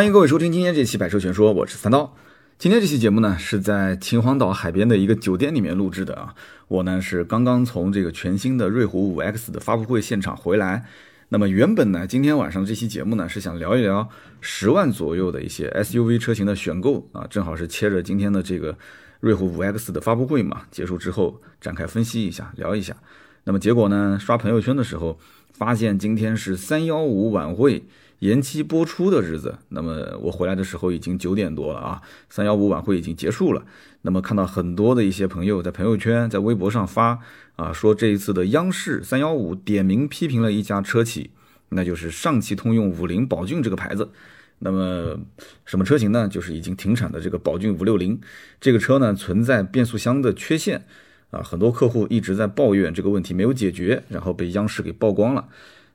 欢迎各位收听今天这期《百车全说》，我是三刀。今天这期节目呢，是在秦皇岛海边的一个酒店里面录制的啊。我呢是刚刚从这个全新的瑞虎五 X 的发布会现场回来。那么原本呢，今天晚上这期节目呢，是想聊一聊十万左右的一些 SUV 车型的选购啊，正好是切着今天的这个瑞虎五 X 的发布会嘛，结束之后展开分析一下，聊一下。那么结果呢，刷朋友圈的时候，发现今天是三幺五晚会。延期播出的日子，那么我回来的时候已经九点多了啊，三幺五晚会已经结束了。那么看到很多的一些朋友在朋友圈、在微博上发啊，说这一次的央视三幺五点名批评了一家车企，那就是上汽通用五菱宝骏这个牌子。那么什么车型呢？就是已经停产的这个宝骏五六零，这个车呢存在变速箱的缺陷啊，很多客户一直在抱怨这个问题没有解决，然后被央视给曝光了。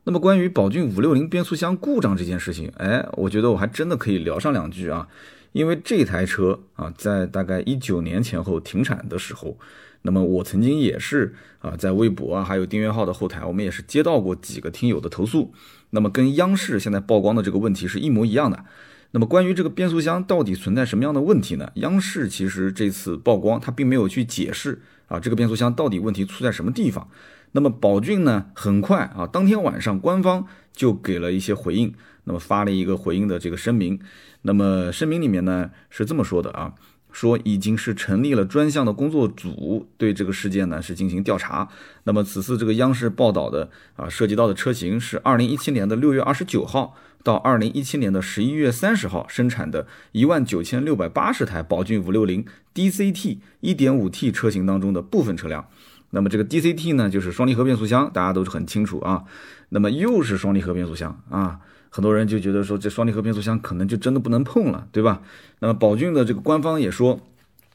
那么关于宝骏五六零变速箱故障这件事情，哎，我觉得我还真的可以聊上两句啊，因为这台车啊，在大概一九年前后停产的时候，那么我曾经也是啊，在微博啊，还有订阅号的后台，我们也是接到过几个听友的投诉，那么跟央视现在曝光的这个问题是一模一样的。那么关于这个变速箱到底存在什么样的问题呢？央视其实这次曝光，它并没有去解释啊，这个变速箱到底问题出在什么地方。那么宝骏呢，很快啊，当天晚上官方就给了一些回应，那么发了一个回应的这个声明。那么声明里面呢是这么说的啊，说已经是成立了专项的工作组，对这个事件呢是进行调查。那么此次这个央视报道的啊，涉及到的车型是二零一七年的六月二十九号到二零一七年的十一月三十号生产的一万九千六百八十台宝骏五六零 DCT 一点五 T 车型当中的部分车辆。那么这个 DCT 呢，就是双离合变速箱，大家都是很清楚啊。那么又是双离合变速箱啊，很多人就觉得说这双离合变速箱可能就真的不能碰了，对吧？那么宝骏的这个官方也说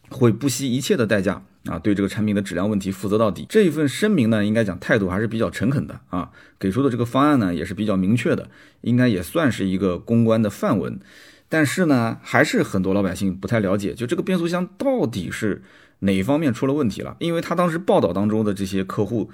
会不惜一切的代价啊，对这个产品的质量问题负责到底。这一份声明呢，应该讲态度还是比较诚恳的啊，给出的这个方案呢也是比较明确的，应该也算是一个公关的范文。但是呢，还是很多老百姓不太了解，就这个变速箱到底是。哪一方面出了问题了？因为他当时报道当中的这些客户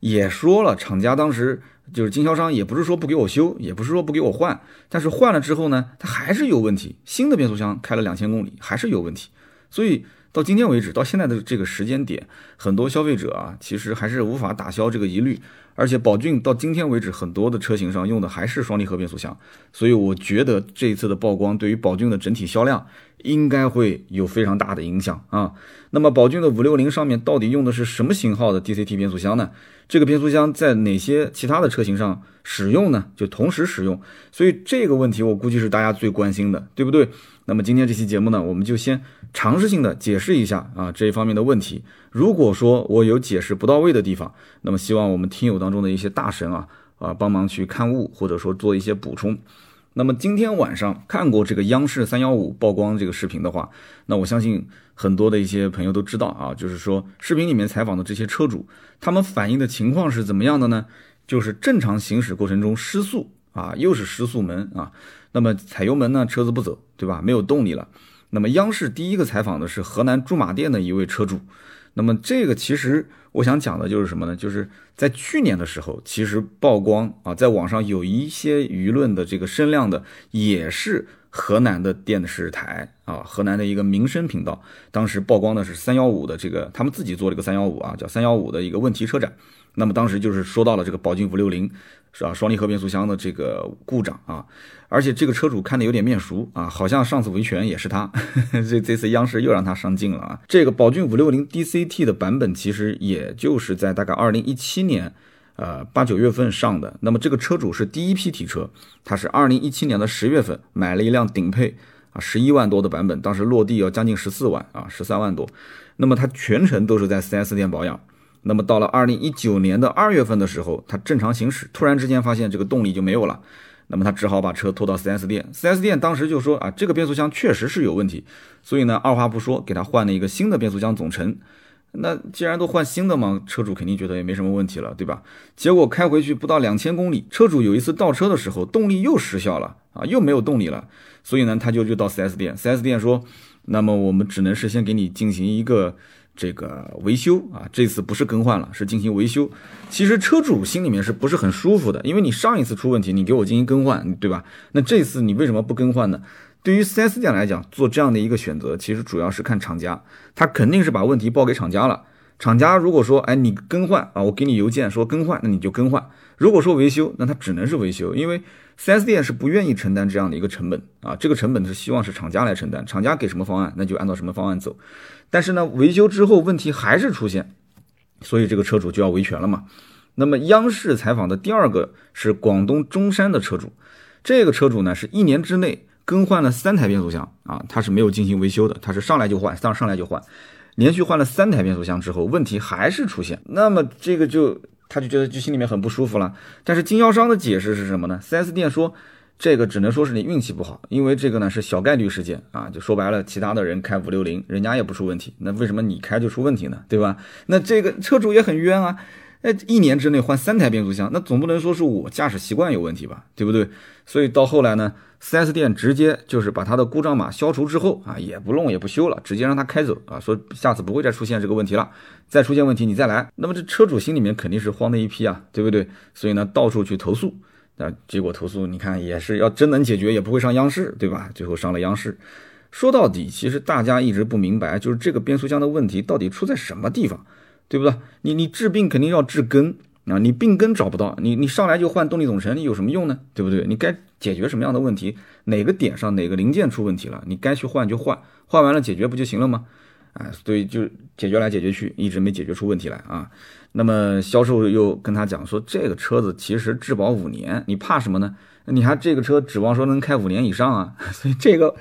也说了，厂家当时就是经销商，也不是说不给我修，也不是说不给我换，但是换了之后呢，它还是有问题。新的变速箱开了两千公里还是有问题，所以到今天为止，到现在的这个时间点，很多消费者啊，其实还是无法打消这个疑虑。而且宝骏到今天为止，很多的车型上用的还是双离合变速箱，所以我觉得这一次的曝光对于宝骏的整体销量应该会有非常大的影响啊。那么宝骏的五六零上面到底用的是什么型号的 DCT 变速箱呢？这个变速箱在哪些其他的车型上使用呢？就同时使用，所以这个问题我估计是大家最关心的，对不对？那么今天这期节目呢，我们就先尝试性的解释一下啊这一方面的问题。如果说我有解释不到位的地方，那么希望我们听友当中的一些大神啊啊帮忙去看物，或者说做一些补充。那么今天晚上看过这个央视三幺五曝光这个视频的话，那我相信很多的一些朋友都知道啊，就是说视频里面采访的这些车主，他们反映的情况是怎么样的呢？就是正常行驶过程中失速啊，又是失速门啊。那么踩油门呢，车子不走，对吧？没有动力了。那么央视第一个采访的是河南驻马店的一位车主。那么这个其实我想讲的就是什么呢？就是在去年的时候，其实曝光啊，在网上有一些舆论的这个声量的，也是河南的电视台啊，河南的一个民生频道，当时曝光的是三幺五的这个，他们自己做了一个三幺五啊，叫三幺五的一个问题车展。那么当时就是说到了这个宝骏五六零。是吧？双离合变速箱的这个故障啊，而且这个车主看的有点面熟啊，好像上次维权也是他，这这次央视又让他上镜了啊。这个宝骏五六零 DCT 的版本其实也就是在大概二零一七年，呃八九月份上的。那么这个车主是第一批提车，他是二零一七年的十月份买了一辆顶配十一万多的版本，当时落地要将近十四万啊，十三万多。那么他全程都是在 4S 店保养。那么到了二零一九年的二月份的时候，他正常行驶，突然之间发现这个动力就没有了，那么他只好把车拖到 4S 店，4S 店当时就说啊，这个变速箱确实是有问题，所以呢，二话不说给他换了一个新的变速箱总成。那既然都换新的嘛，车主肯定觉得也没什么问题了，对吧？结果开回去不到两千公里，车主有一次倒车的时候，动力又失效了啊，又没有动力了，所以呢，他就就到 4S 店，4S 店说，那么我们只能是先给你进行一个。这个维修啊，这次不是更换了，是进行维修。其实车主心里面是不是很舒服的？因为你上一次出问题，你给我进行更换，对吧？那这次你为什么不更换呢？对于 4S 店来讲，做这样的一个选择，其实主要是看厂家，他肯定是把问题报给厂家了。厂家如果说，哎，你更换啊，我给你邮件说更换，那你就更换。如果说维修，那他只能是维修，因为 4S 店是不愿意承担这样的一个成本啊。这个成本是希望是厂家来承担，厂家给什么方案，那就按照什么方案走。但是呢，维修之后问题还是出现，所以这个车主就要维权了嘛。那么央视采访的第二个是广东中山的车主，这个车主呢是一年之内更换了三台变速箱啊，他是没有进行维修的，他是上来就换，上上来就换。连续换了三台变速箱之后，问题还是出现，那么这个就他就觉得就心里面很不舒服了。但是经销商的解释是什么呢四 s 店说这个只能说是你运气不好，因为这个呢是小概率事件啊，就说白了，其他的人开五六零，人家也不出问题，那为什么你开就出问题呢？对吧？那这个车主也很冤啊。那一年之内换三台变速箱，那总不能说是我驾驶习惯有问题吧，对不对？所以到后来呢，4S 店直接就是把它的故障码消除之后啊，也不弄也不修了，直接让他开走啊，说下次不会再出现这个问题了，再出现问题你再来。那么这车主心里面肯定是慌的一批啊，对不对？所以呢，到处去投诉，那结果投诉你看也是要真能解决，也不会上央视，对吧？最后上了央视。说到底，其实大家一直不明白，就是这个变速箱的问题到底出在什么地方。对不对？你你治病肯定要治根啊！你病根找不到，你你上来就换动力总成，你有什么用呢？对不对？你该解决什么样的问题？哪个点上哪个零件出问题了？你该去换就换，换完了解决不就行了吗？啊，所以就解决来解决去，一直没解决出问题来啊。那么销售又跟他讲说，这个车子其实质保五年，你怕什么呢？你还这个车指望说能开五年以上啊？所以这个。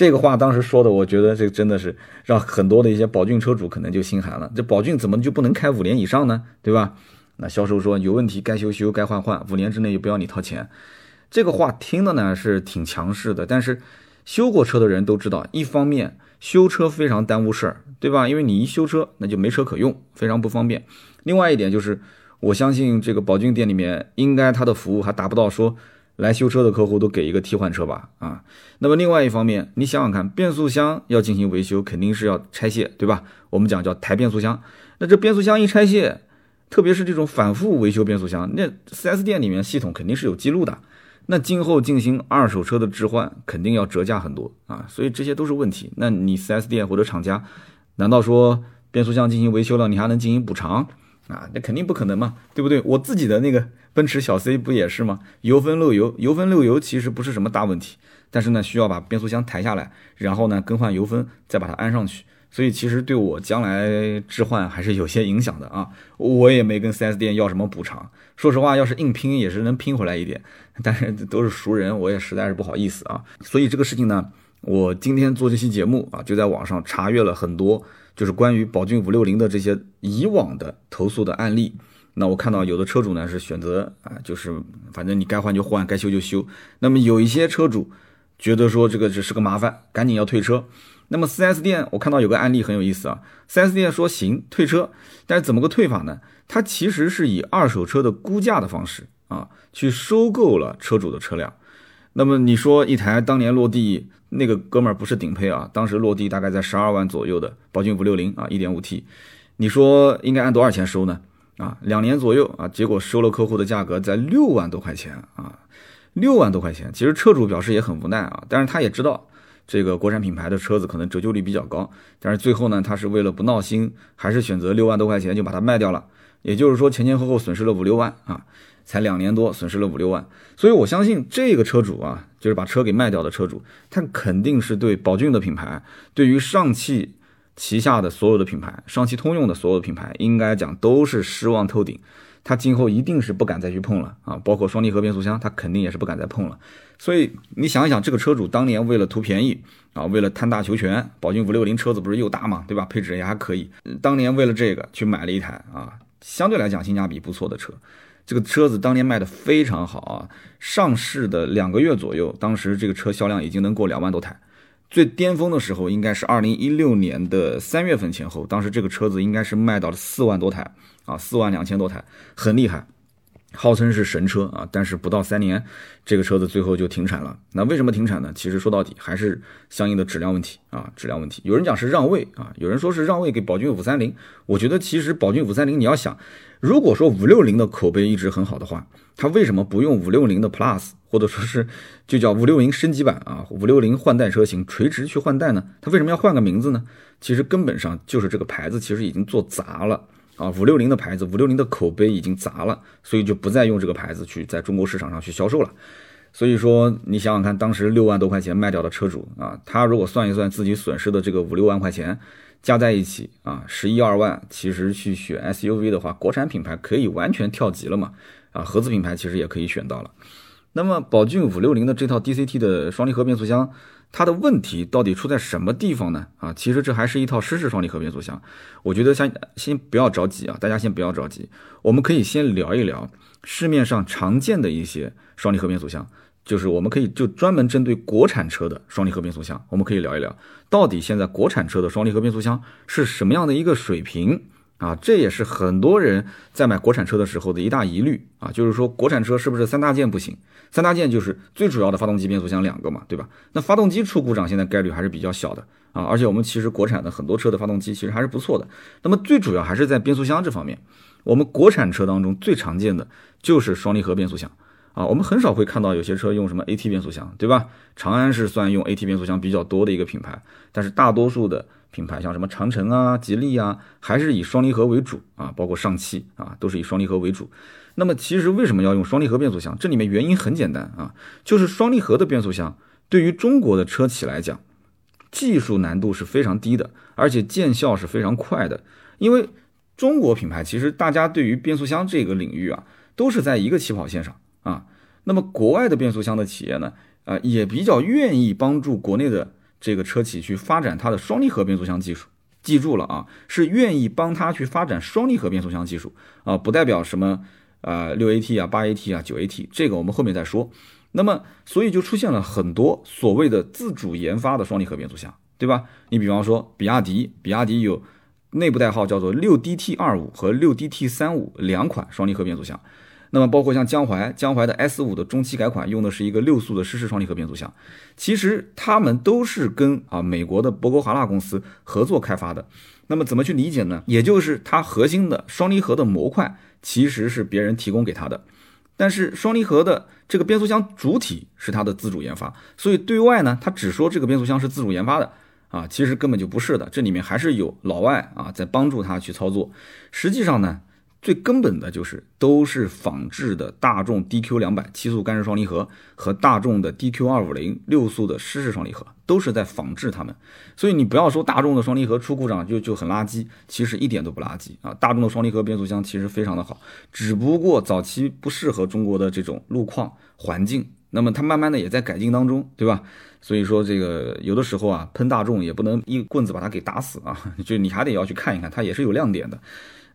这个话当时说的，我觉得这真的是让很多的一些宝骏车主可能就心寒了。这宝骏怎么就不能开五年以上呢？对吧？那销售说有问题该修修，该换换，五年之内又不要你掏钱。这个话听的呢是挺强势的，但是修过车的人都知道，一方面修车非常耽误事儿，对吧？因为你一修车那就没车可用，非常不方便。另外一点就是，我相信这个宝骏店里面应该它的服务还达不到说。来修车的客户都给一个替换车吧，啊，那么另外一方面，你想想看，变速箱要进行维修，肯定是要拆卸，对吧？我们讲叫抬变速箱，那这变速箱一拆卸，特别是这种反复维修变速箱，那 4S 店里面系统肯定是有记录的，那今后进行二手车的置换，肯定要折价很多啊，所以这些都是问题。那你 4S 店或者厂家，难道说变速箱进行维修了，你还能进行补偿？啊，那肯定不可能嘛，对不对？我自己的那个奔驰小 C 不也是吗？油封漏油，油封漏油其实不是什么大问题，但是呢，需要把变速箱抬下来，然后呢更换油封，再把它安上去。所以其实对我将来置换还是有些影响的啊。我也没跟 4S 店要什么补偿，说实话，要是硬拼也是能拼回来一点，但是都是熟人，我也实在是不好意思啊。所以这个事情呢，我今天做这期节目啊，就在网上查阅了很多。就是关于宝骏五六零的这些以往的投诉的案例，那我看到有的车主呢是选择啊，就是反正你该换就换，该修就修。那么有一些车主觉得说这个只是个麻烦，赶紧要退车。那么 4S 店我看到有个案例很有意思啊，4S 店说行退车，但是怎么个退法呢？它其实是以二手车的估价的方式啊去收购了车主的车辆。那么你说一台当年落地？那个哥们儿不是顶配啊，当时落地大概在十二万左右的宝骏五六零啊，一点五 T，你说应该按多少钱收呢？啊，两年左右啊，结果收了客户的价格在六万多块钱啊，六万多块钱。其实车主表示也很无奈啊，但是他也知道这个国产品牌的车子可能折旧率比较高，但是最后呢，他是为了不闹心，还是选择六万多块钱就把它卖掉了。也就是说前前后后损失了五六万啊。才两年多，损失了五六万，所以我相信这个车主啊，就是把车给卖掉的车主，他肯定是对宝骏的品牌，对于上汽旗下的所有的品牌，上汽通用的所有的品牌，应该讲都是失望透顶，他今后一定是不敢再去碰了啊，包括双离合变速箱，他肯定也是不敢再碰了。所以你想一想，这个车主当年为了图便宜啊，为了贪大求全，宝骏五六零车子不是又大嘛，对吧？配置也还可以，当年为了这个去买了一台啊，相对来讲性价比不错的车。这个车子当年卖的非常好啊，上市的两个月左右，当时这个车销量已经能过两万多台，最巅峰的时候应该是二零一六年的三月份前后，当时这个车子应该是卖到了四万多台啊，四万两千多台，很厉害。号称是神车啊，但是不到三年，这个车子最后就停产了。那为什么停产呢？其实说到底还是相应的质量问题啊，质量问题。有人讲是让位啊，有人说是让位给宝骏五三零。我觉得其实宝骏五三零，你要想，如果说五六零的口碑一直很好的话，它为什么不用五六零的 Plus，或者说是就叫五六零升级版啊，五六零换代车型垂直去换代呢？它为什么要换个名字呢？其实根本上就是这个牌子其实已经做砸了。啊，五六零的牌子，五六零的口碑已经砸了，所以就不再用这个牌子去在中国市场上去销售了。所以说，你想想看，当时六万多块钱卖掉的车主啊，他如果算一算自己损失的这个五六万块钱，加在一起啊，十一二万，其实去选 SUV 的话，国产品牌可以完全跳级了嘛？啊，合资品牌其实也可以选到了。那么，宝骏五六零的这套 DCT 的双离合变速箱。它的问题到底出在什么地方呢？啊，其实这还是一套湿式双离合变速箱。我觉得先先不要着急啊，大家先不要着急，我们可以先聊一聊市面上常见的一些双离合变速箱，就是我们可以就专门针对国产车的双离合变速箱，我们可以聊一聊，到底现在国产车的双离合变速箱是什么样的一个水平。啊，这也是很多人在买国产车的时候的一大疑虑啊，就是说国产车是不是三大件不行？三大件就是最主要的发动机、变速箱两个嘛，对吧？那发动机出故障现在概率还是比较小的啊，而且我们其实国产的很多车的发动机其实还是不错的。那么最主要还是在变速箱这方面，我们国产车当中最常见的就是双离合变速箱啊，我们很少会看到有些车用什么 AT 变速箱，对吧？长安是算用 AT 变速箱比较多的一个品牌，但是大多数的。品牌像什么长城啊、吉利啊，还是以双离合为主啊，包括上汽啊，都是以双离合为主。那么其实为什么要用双离合变速箱？这里面原因很简单啊，就是双离合的变速箱对于中国的车企来讲，技术难度是非常低的，而且见效是非常快的。因为中国品牌其实大家对于变速箱这个领域啊，都是在一个起跑线上啊。那么国外的变速箱的企业呢，啊，也比较愿意帮助国内的。这个车企去发展它的双离合变速箱技术，记住了啊，是愿意帮他去发展双离合变速箱技术啊，不代表什么啊六 AT 啊八 AT 啊九 AT，这个我们后面再说。那么，所以就出现了很多所谓的自主研发的双离合变速箱，对吧？你比方说比亚迪，比亚迪有内部代号叫做六 DT 二五和六 DT 三五两款双离合变速箱。那么包括像江淮，江淮的 S 五的中期改款用的是一个六速的湿式双离合变速箱，其实他们都是跟啊美国的博格华纳公司合作开发的。那么怎么去理解呢？也就是它核心的双离合的模块其实是别人提供给他的，但是双离合的这个变速箱主体是它的自主研发，所以对外呢，它只说这个变速箱是自主研发的啊，其实根本就不是的，这里面还是有老外啊在帮助他去操作。实际上呢。最根本的就是都是仿制的大众 DQ 两百七速干式双离合和大众的 DQ 二五零六速的湿式双离合，都是在仿制它们。所以你不要说大众的双离合出故障就就很垃圾，其实一点都不垃圾啊！大众的双离合变速箱其实非常的好，只不过早期不适合中国的这种路况环境，那么它慢慢的也在改进当中，对吧？所以说这个有的时候啊，喷大众也不能一棍子把它给打死啊，就你还得要去看一看，它也是有亮点的。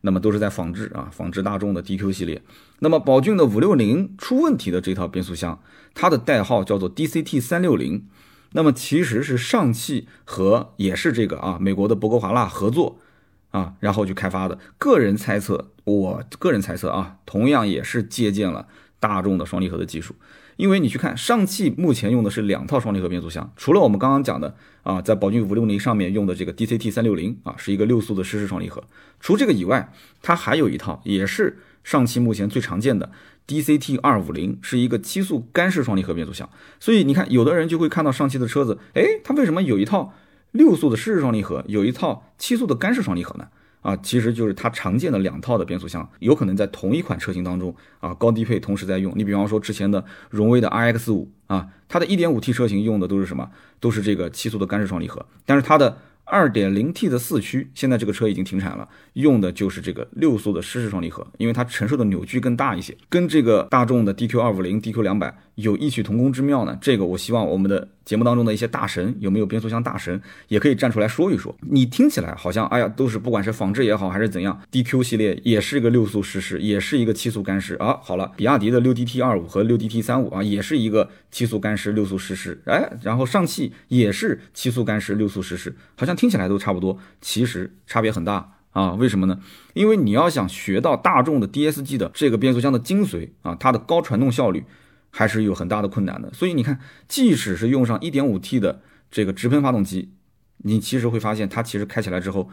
那么都是在仿制啊，仿制大众的 DQ 系列。那么宝骏的五六零出问题的这套变速箱，它的代号叫做 DCT 三六零。那么其实是上汽和也是这个啊美国的博格华纳合作啊，然后去开发的。个人猜测，我个人猜测啊，同样也是借鉴了大众的双离合的技术。因为你去看上汽目前用的是两套双离合变速箱，除了我们刚刚讲的啊，在宝骏五六零上面用的这个 DCT 三六零啊，是一个六速的湿式双离合。除这个以外，它还有一套也是上汽目前最常见的 DCT 二五零，是一个七速干式双离合变速箱。所以你看，有的人就会看到上汽的车子，哎，它为什么有一套六速的湿式双离合，有一套七速的干式双离合呢？啊，其实就是它常见的两套的变速箱，有可能在同一款车型当中啊，高低配同时在用。你比方说之前的荣威的 RX 五啊，它的一点五 T 车型用的都是什么？都是这个七速的干式双离合，但是它的。二点零 T 的四驱，现在这个车已经停产了，用的就是这个六速的湿式双离合，因为它承受的扭矩更大一些，跟这个大众的 DQ 二五零、DQ 两百有异曲同工之妙呢。这个我希望我们的节目当中的一些大神，有没有变速箱大神，也可以站出来说一说。你听起来好像，哎呀，都是不管是仿制也好，还是怎样，DQ 系列也是一个六速湿式，也是一个七速干式啊。好了，比亚迪的六 DT 二五和六 DT 三五啊，也是一个七速干式、六速湿式，哎，然后上汽也是七速干式、六速湿式，好像。听起来都差不多，其实差别很大啊，为什么呢？因为你要想学到大众的 DSG 的这个变速箱的精髓啊，它的高传动效率还是有很大的困难的。所以你看，即使是用上 1.5T 的这个直喷发动机，你其实会发现它其实开起来之后，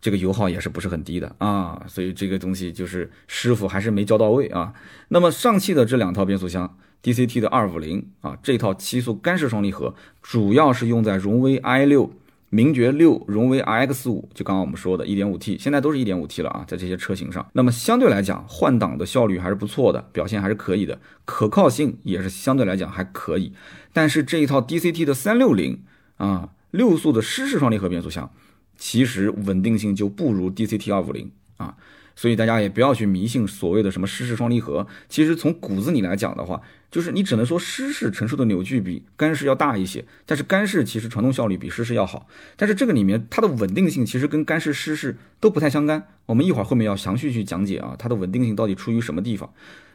这个油耗也是不是很低的啊。所以这个东西就是师傅还是没教到位啊。那么上汽的这两套变速箱，DCT 的250啊，这套七速干式双离合主要是用在荣威 i6。名爵六、荣威 RX 五，就刚刚我们说的 1.5T，现在都是一点五 T 了啊，在这些车型上，那么相对来讲，换挡的效率还是不错的，表现还是可以的，可靠性也是相对来讲还可以。但是这一套 DCT 的360啊，六速的湿式双离合变速箱，其实稳定性就不如 DCT 250啊。所以大家也不要去迷信所谓的什么湿式双离合，其实从骨子里来讲的话，就是你只能说湿式承受的扭矩比干式要大一些，但是干式其实传动效率比湿式要好，但是这个里面它的稳定性其实跟干式、湿式都不太相干。我们一会儿后面要详细去讲解啊，它的稳定性到底出于什么地方。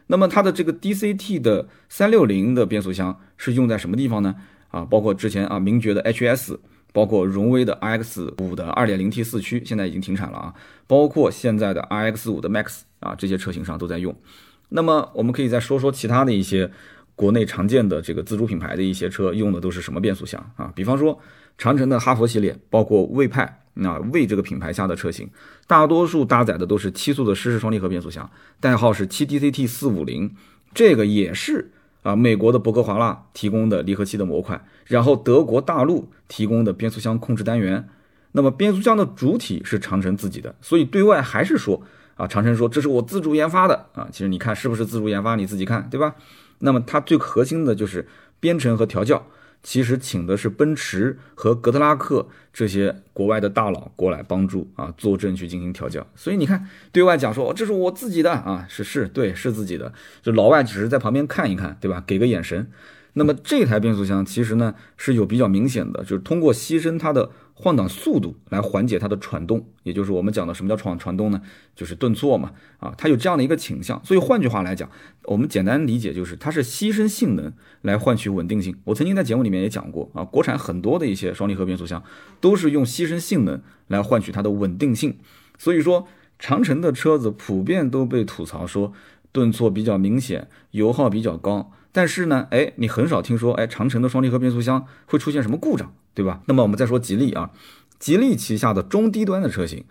那么它的这个 DCT 的三六零的变速箱是用在什么地方呢？啊，包括之前啊名爵的 HS。包括荣威的 RX 五的 2.0T 四驱现在已经停产了啊，包括现在的 RX 五的 Max 啊，这些车型上都在用。那么我们可以再说说其他的一些国内常见的这个自主品牌的一些车用的都是什么变速箱啊？比方说长城的哈弗系列，包括魏派，那魏这个品牌下的车型，大多数搭载的都是七速的湿式双离合变速箱，代号是 7DCT 四五零，这个也是。啊，美国的伯格华纳提供的离合器的模块，然后德国大陆提供的变速箱控制单元，那么变速箱的主体是长城自己的，所以对外还是说啊，长城说这是我自主研发的啊，其实你看是不是自主研发，你自己看对吧？那么它最核心的就是编程和调教。其实请的是奔驰和格特拉克这些国外的大佬过来帮助啊，坐镇去进行调教。所以你看，对外讲说这是我自己的啊，是是对是自己的，就老外只是在旁边看一看，对吧？给个眼神。那么这台变速箱其实呢是有比较明显的，就是通过牺牲它的。换挡速度来缓解它的传动，也就是我们讲的什么叫传传动呢？就是顿挫嘛，啊，它有这样的一个倾向。所以换句话来讲，我们简单理解就是它是牺牲性能来换取稳定性。我曾经在节目里面也讲过啊，国产很多的一些双离合变速箱都是用牺牲性能来换取它的稳定性。所以说，长城的车子普遍都被吐槽说顿挫比较明显，油耗比较高。但是呢，哎，你很少听说，哎，长城的双离合变速箱会出现什么故障，对吧？那么我们再说吉利啊，吉利旗下的中低端的车型，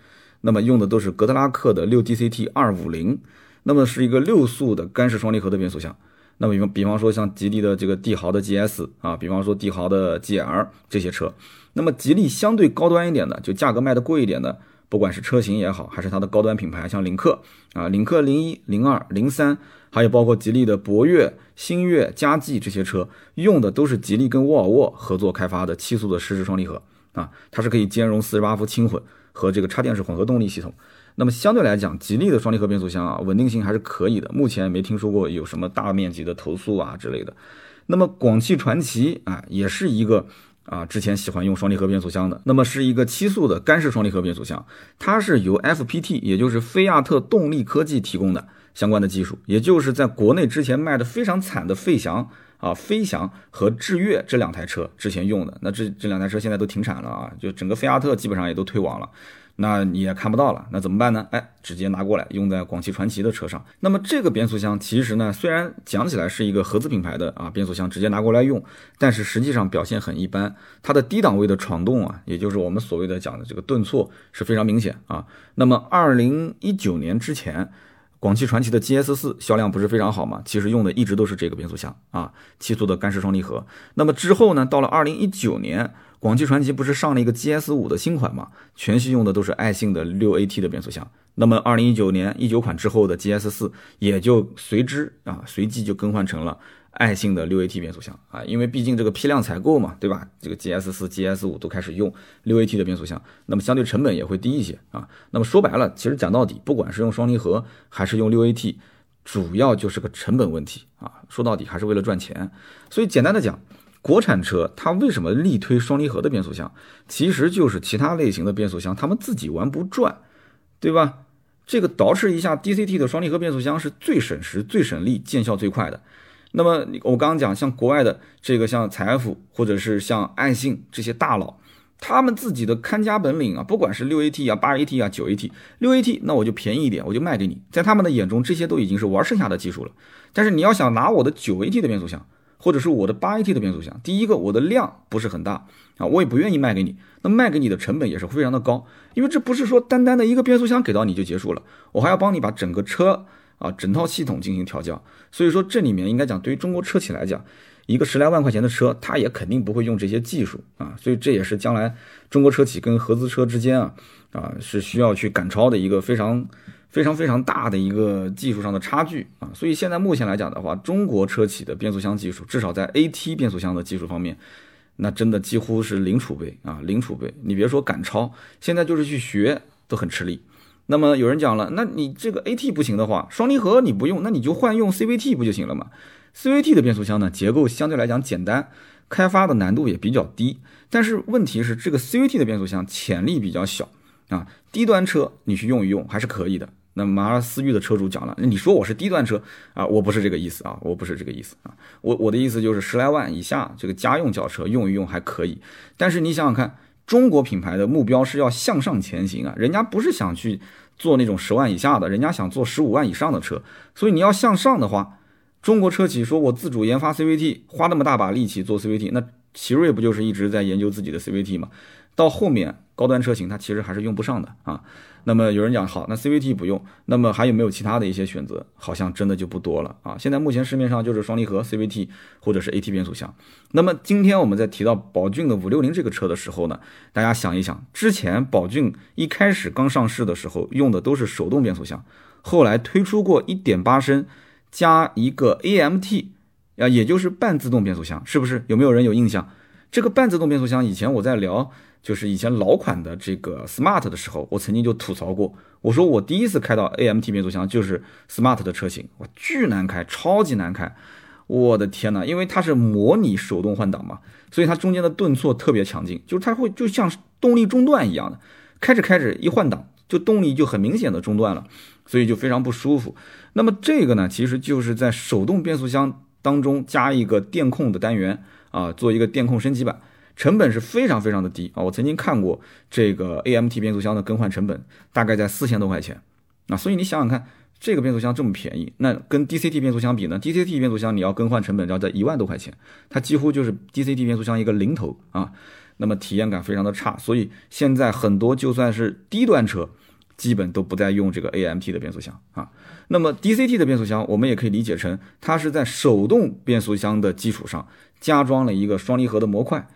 那么用的都是格特拉克的六 DCT 二五零，那么是一个六速的干式双离合的变速箱。那么比方比方说像吉利的这个帝豪的 GS 啊，比方说帝豪的 GL 这些车，那么吉利相对高端一点的，就价格卖的贵一点的。不管是车型也好，还是它的高端品牌，像领克啊，领克零一、零二、零三，还有包括吉利的博越、星越、嘉际这些车，用的都是吉利跟沃尔沃合作开发的七速的湿式双离合啊，它是可以兼容四十八伏轻混和这个插电式混合动力系统。那么相对来讲，吉利的双离合变速箱啊，稳定性还是可以的，目前没听说过有什么大面积的投诉啊之类的。那么广汽传祺啊，也是一个。啊，之前喜欢用双离合变速箱的，那么是一个七速的干式双离合变速箱，它是由 FPT，也就是菲亚特动力科技提供的相关的技术，也就是在国内之前卖的非常惨的费翔啊，飞翔和致悦这两台车之前用的，那这这两台车现在都停产了啊，就整个菲亚特基本上也都退网了。那你也看不到了，那怎么办呢？哎，直接拿过来用在广汽传祺的车上。那么这个变速箱其实呢，虽然讲起来是一个合资品牌的啊变速箱，直接拿过来用，但是实际上表现很一般。它的低档位的闯动啊，也就是我们所谓的讲的这个顿挫是非常明显啊。那么二零一九年之前，广汽传祺的 GS 四销量不是非常好嘛？其实用的一直都是这个变速箱啊，七速的干式双离合。那么之后呢，到了二零一九年。广汽传祺不是上了一个 GS 五的新款嘛？全系用的都是爱信的六 AT 的变速箱。那么二零一九年一九款之后的 GS 四也就随之啊随即就更换成了爱信的六 AT 变速箱啊，因为毕竟这个批量采购嘛，对吧？这个 GS 四、GS 五都开始用六 AT 的变速箱，那么相对成本也会低一些啊。那么说白了，其实讲到底，不管是用双离合还是用六 AT，主要就是个成本问题啊。说到底还是为了赚钱。所以简单的讲。国产车它为什么力推双离合的变速箱？其实就是其他类型的变速箱他们自己玩不转，对吧？这个捯饬一下 DCT 的双离合变速箱是最省时、最省力、见效最快的。那么我刚刚讲，像国外的这个像财富或者是像爱信这些大佬，他们自己的看家本领啊，不管是六 AT 啊、八 AT 啊、九 AT，六 AT 那我就便宜一点，我就卖给你。在他们的眼中，这些都已经是玩剩下的技术了。但是你要想拿我的九 AT 的变速箱，或者是我的八 AT 的变速箱，第一个我的量不是很大啊，我也不愿意卖给你。那卖给你的成本也是非常的高，因为这不是说单单的一个变速箱给到你就结束了，我还要帮你把整个车啊整套系统进行调教。所以说这里面应该讲，对于中国车企来讲。一个十来万块钱的车，它也肯定不会用这些技术啊，所以这也是将来中国车企跟合资车之间啊啊是需要去赶超的一个非常非常非常大的一个技术上的差距啊。所以现在目前来讲的话，中国车企的变速箱技术，至少在 AT 变速箱的技术方面，那真的几乎是零储备啊，零储备。你别说赶超，现在就是去学都很吃力。那么有人讲了，那你这个 AT 不行的话，双离合你不用，那你就换用 CVT 不就行了吗？CVT 的变速箱呢，结构相对来讲简单，开发的难度也比较低。但是问题是，这个 CVT 的变速箱潜力比较小啊。低端车你去用一用还是可以的。那马尔思域的车主讲了，你说我是低端车啊，我不是这个意思啊，我不是这个意思啊。我我的意思就是十来万以下这个家用轿车用一用还可以。但是你想想看，中国品牌的目标是要向上前行啊，人家不是想去做那种十万以下的，人家想做十五万以上的车。所以你要向上的话。中国车企说：“我自主研发 CVT，花那么大把力气做 CVT，那奇瑞不就是一直在研究自己的 CVT 吗？到后面高端车型它其实还是用不上的啊。那么有人讲好，那 CVT 不用，那么还有没有其他的一些选择？好像真的就不多了啊。现在目前市面上就是双离合 CVT 或者是 AT 变速箱。那么今天我们在提到宝骏的五六零这个车的时候呢，大家想一想，之前宝骏一开始刚上市的时候用的都是手动变速箱，后来推出过1.8升。加一个 AMT 啊，也就是半自动变速箱，是不是？有没有人有印象？这个半自动变速箱，以前我在聊，就是以前老款的这个 Smart 的时候，我曾经就吐槽过，我说我第一次开到 AMT 变速箱就是 Smart 的车型，哇，巨难开，超级难开，我的天呐，因为它是模拟手动换挡嘛，所以它中间的顿挫特别强劲，就是它会就像动力中断一样的，开着开着一换挡，就动力就很明显的中断了。所以就非常不舒服。那么这个呢，其实就是在手动变速箱当中加一个电控的单元啊，做一个电控升级版，成本是非常非常的低啊。我曾经看过这个 AMT 变速箱的更换成本大概在四千多块钱啊。所以你想想看，这个变速箱这么便宜，那跟 DCT 变速箱比呢？DCT 变速箱你要更换成本要在一万多块钱，它几乎就是 DCT 变速箱一个零头啊。那么体验感非常的差，所以现在很多就算是低端车。基本都不再用这个 AMT 的变速箱啊，那么 DCT 的变速箱，我们也可以理解成它是在手动变速箱的基础上加装了一个双离合的模块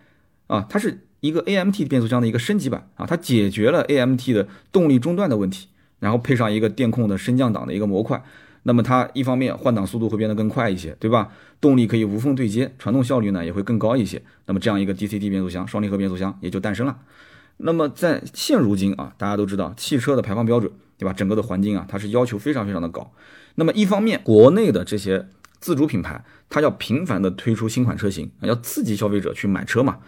啊，它是一个 AMT 变速箱的一个升级版啊，它解决了 AMT 的动力中断的问题，然后配上一个电控的升降档的一个模块，那么它一方面换挡速度会变得更快一些，对吧？动力可以无缝对接，传动效率呢也会更高一些，那么这样一个 DCT 变速箱双离合变速箱也就诞生了。那么在现如今啊，大家都知道汽车的排放标准，对吧？整个的环境啊，它是要求非常非常的高。那么一方面，国内的这些自主品牌，它要频繁的推出新款车型，要刺激消费者去买车嘛，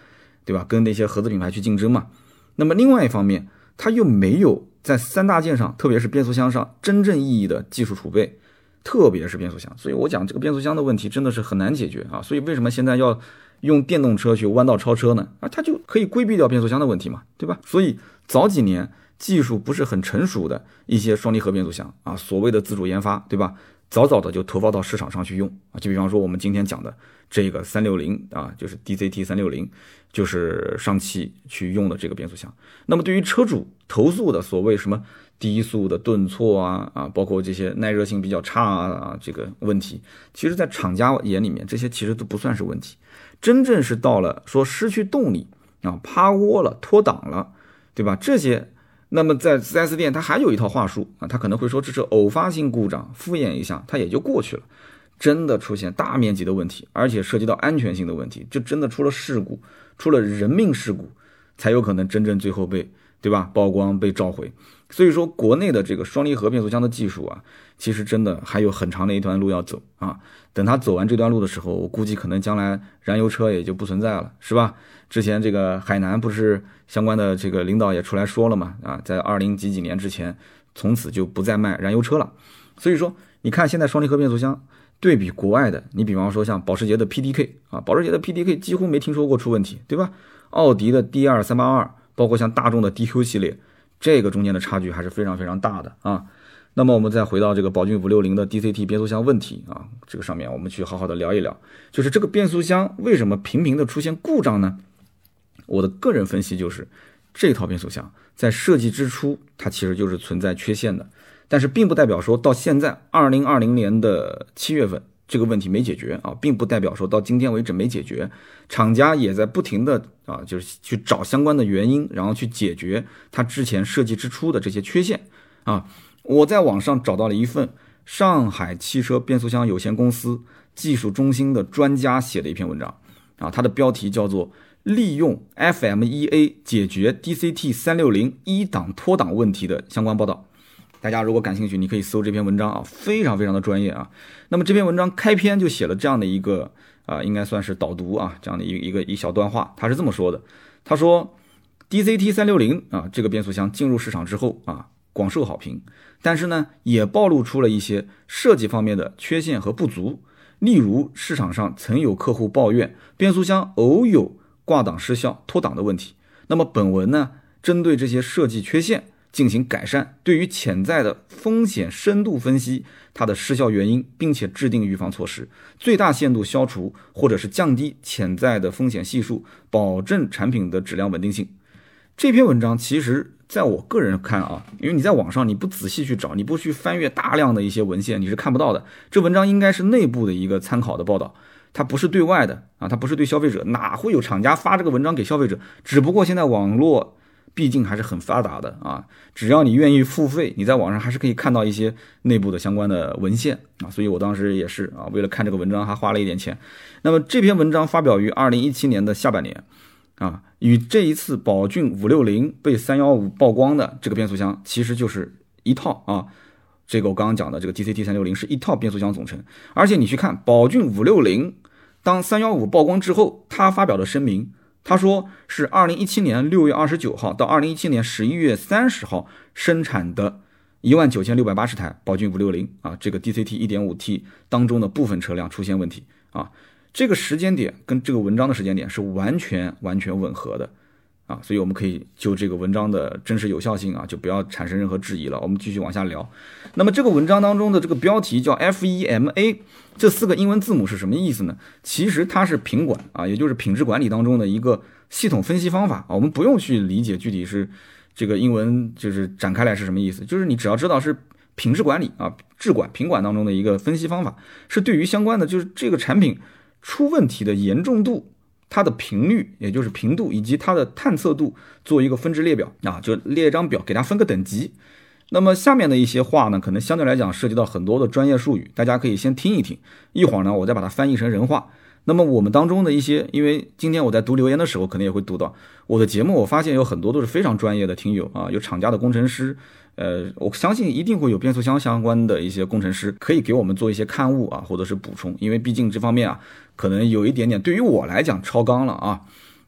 对吧？跟那些合资品牌去竞争嘛。那么另外一方面，它又没有在三大件上，特别是变速箱上真正意义的技术储备，特别是变速箱。所以我讲这个变速箱的问题真的是很难解决啊。所以为什么现在要？用电动车去弯道超车呢？啊，它就可以规避掉变速箱的问题嘛，对吧？所以早几年技术不是很成熟的一些双离合变速箱啊，所谓的自主研发，对吧？早早的就投放到市场上去用啊。就比方说我们今天讲的这个三六零啊，就是 DCT 三六零，就是上汽去用的这个变速箱。那么对于车主投诉的所谓什么低速的顿挫啊啊，包括这些耐热性比较差啊这个问题，其实在厂家眼里面，这些其实都不算是问题。真正是到了说失去动力啊，趴窝了，脱档了，对吧？这些，那么在 4S 店，他还有一套话术啊，他可能会说这是偶发性故障，敷衍一下，他也就过去了。真的出现大面积的问题，而且涉及到安全性的问题，就真的出了事故，出了人命事故，才有可能真正最后被，对吧？曝光被召回。所以说，国内的这个双离合变速箱的技术啊，其实真的还有很长的一段路要走啊。等他走完这段路的时候，我估计可能将来燃油车也就不存在了，是吧？之前这个海南不是相关的这个领导也出来说了嘛？啊，在二零几几年之前，从此就不再卖燃油车了。所以说，你看现在双离合变速箱对比国外的，你比方说像保时捷的 PDK 啊，保时捷的 PDK 几乎没听说过出问题，对吧？奥迪的 D 二三八二，包括像大众的 DQ 系列，这个中间的差距还是非常非常大的啊。那么我们再回到这个宝骏五六零的 DCT 变速箱问题啊，这个上面我们去好好的聊一聊，就是这个变速箱为什么频频的出现故障呢？我的个人分析就是，这套变速箱在设计之初它其实就是存在缺陷的，但是并不代表说到现在二零二零年的七月份这个问题没解决啊，并不代表说到今天为止没解决，厂家也在不停的啊，就是去找相关的原因，然后去解决它之前设计之初的这些缺陷啊。我在网上找到了一份上海汽车变速箱有限公司技术中心的专家写的一篇文章，啊，它的标题叫做“利用 FMEA 解决 DCT 三六零一档脱档问题的相关报道”。大家如果感兴趣，你可以搜这篇文章啊，非常非常的专业啊。那么这篇文章开篇就写了这样的一个啊，应该算是导读啊，这样的一个一个一小段话，他是这么说的：他说，DCT 三六零啊，这个变速箱进入市场之后啊。广受好评，但是呢，也暴露出了一些设计方面的缺陷和不足。例如，市场上曾有客户抱怨变速箱偶有挂档失效、脱档的问题。那么，本文呢，针对这些设计缺陷进行改善，对于潜在的风险深度分析它的失效原因，并且制定预防措施，最大限度消除或者是降低潜在的风险系数，保证产品的质量稳定性。这篇文章其实。在我个人看啊，因为你在网上你不仔细去找，你不去翻阅大量的一些文献，你是看不到的。这文章应该是内部的一个参考的报道，它不是对外的啊，它不是对消费者，哪会有厂家发这个文章给消费者？只不过现在网络毕竟还是很发达的啊，只要你愿意付费，你在网上还是可以看到一些内部的相关的文献啊。所以我当时也是啊，为了看这个文章还花了一点钱。那么这篇文章发表于二零一七年的下半年。啊，与这一次宝骏五六零被三幺五曝光的这个变速箱，其实就是一套啊。这个我刚刚讲的这个 DCT 三六零是一套变速箱总成，而且你去看宝骏五六零，当三幺五曝光之后，他发表的声明，他说是二零一七年六月二十九号到二零一七年十一月三十号生产的一万九千六百八十台宝骏五六零啊，这个 DCT 一点五 T 当中的部分车辆出现问题啊。这个时间点跟这个文章的时间点是完全完全吻合的，啊，所以我们可以就这个文章的真实有效性啊，就不要产生任何质疑了。我们继续往下聊。那么这个文章当中的这个标题叫 FEMA，这四个英文字母是什么意思呢？其实它是品管啊，也就是品质管理当中的一个系统分析方法啊。我们不用去理解具体是这个英文就是展开来是什么意思，就是你只要知道是品质管理啊，质管品管当中的一个分析方法，是对于相关的就是这个产品。出问题的严重度，它的频率，也就是频度，以及它的探测度，做一个分值列表啊，就列一张表，给它分个等级。那么下面的一些话呢，可能相对来讲涉及到很多的专业术语，大家可以先听一听，一会儿呢，我再把它翻译成人话。那么我们当中的一些，因为今天我在读留言的时候，可能也会读到我的节目，我发现有很多都是非常专业的听友啊，有厂家的工程师。呃，我相信一定会有变速箱相关的一些工程师可以给我们做一些刊物啊，或者是补充，因为毕竟这方面啊，可能有一点点对于我来讲超纲了啊。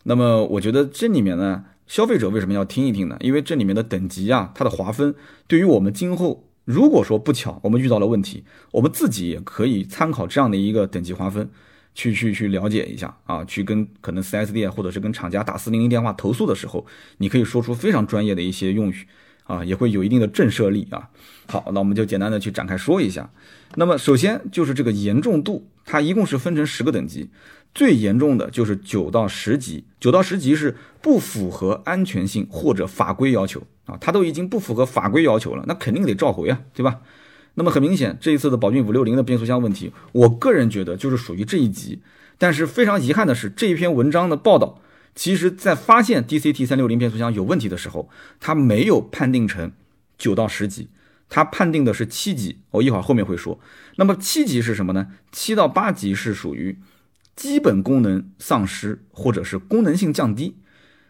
那么我觉得这里面呢，消费者为什么要听一听呢？因为这里面的等级啊，它的划分对于我们今后如果说不巧我们遇到了问题，我们自己也可以参考这样的一个等级划分，去去去了解一下啊，去跟可能 4S 店或者是跟厂家打四零零电话投诉的时候，你可以说出非常专业的一些用语。啊，也会有一定的震慑力啊。好，那我们就简单的去展开说一下。那么首先就是这个严重度，它一共是分成十个等级，最严重的就是九到十级，九到十级是不符合安全性或者法规要求啊，它都已经不符合法规要求了，那肯定得召回啊，对吧？那么很明显，这一次的宝骏五六零的变速箱问题，我个人觉得就是属于这一级。但是非常遗憾的是，这一篇文章的报道。其实，在发现 DCT 三六零变速箱有问题的时候，它没有判定成九到十级，它判定的是七级。我一会儿后面会说。那么七级是什么呢？七到八级是属于基本功能丧失或者是功能性降低。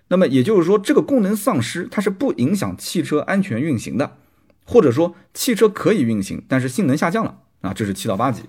那么也就是说，这个功能丧失它是不影响汽车安全运行的，或者说汽车可以运行，但是性能下降了啊，这是七到八级。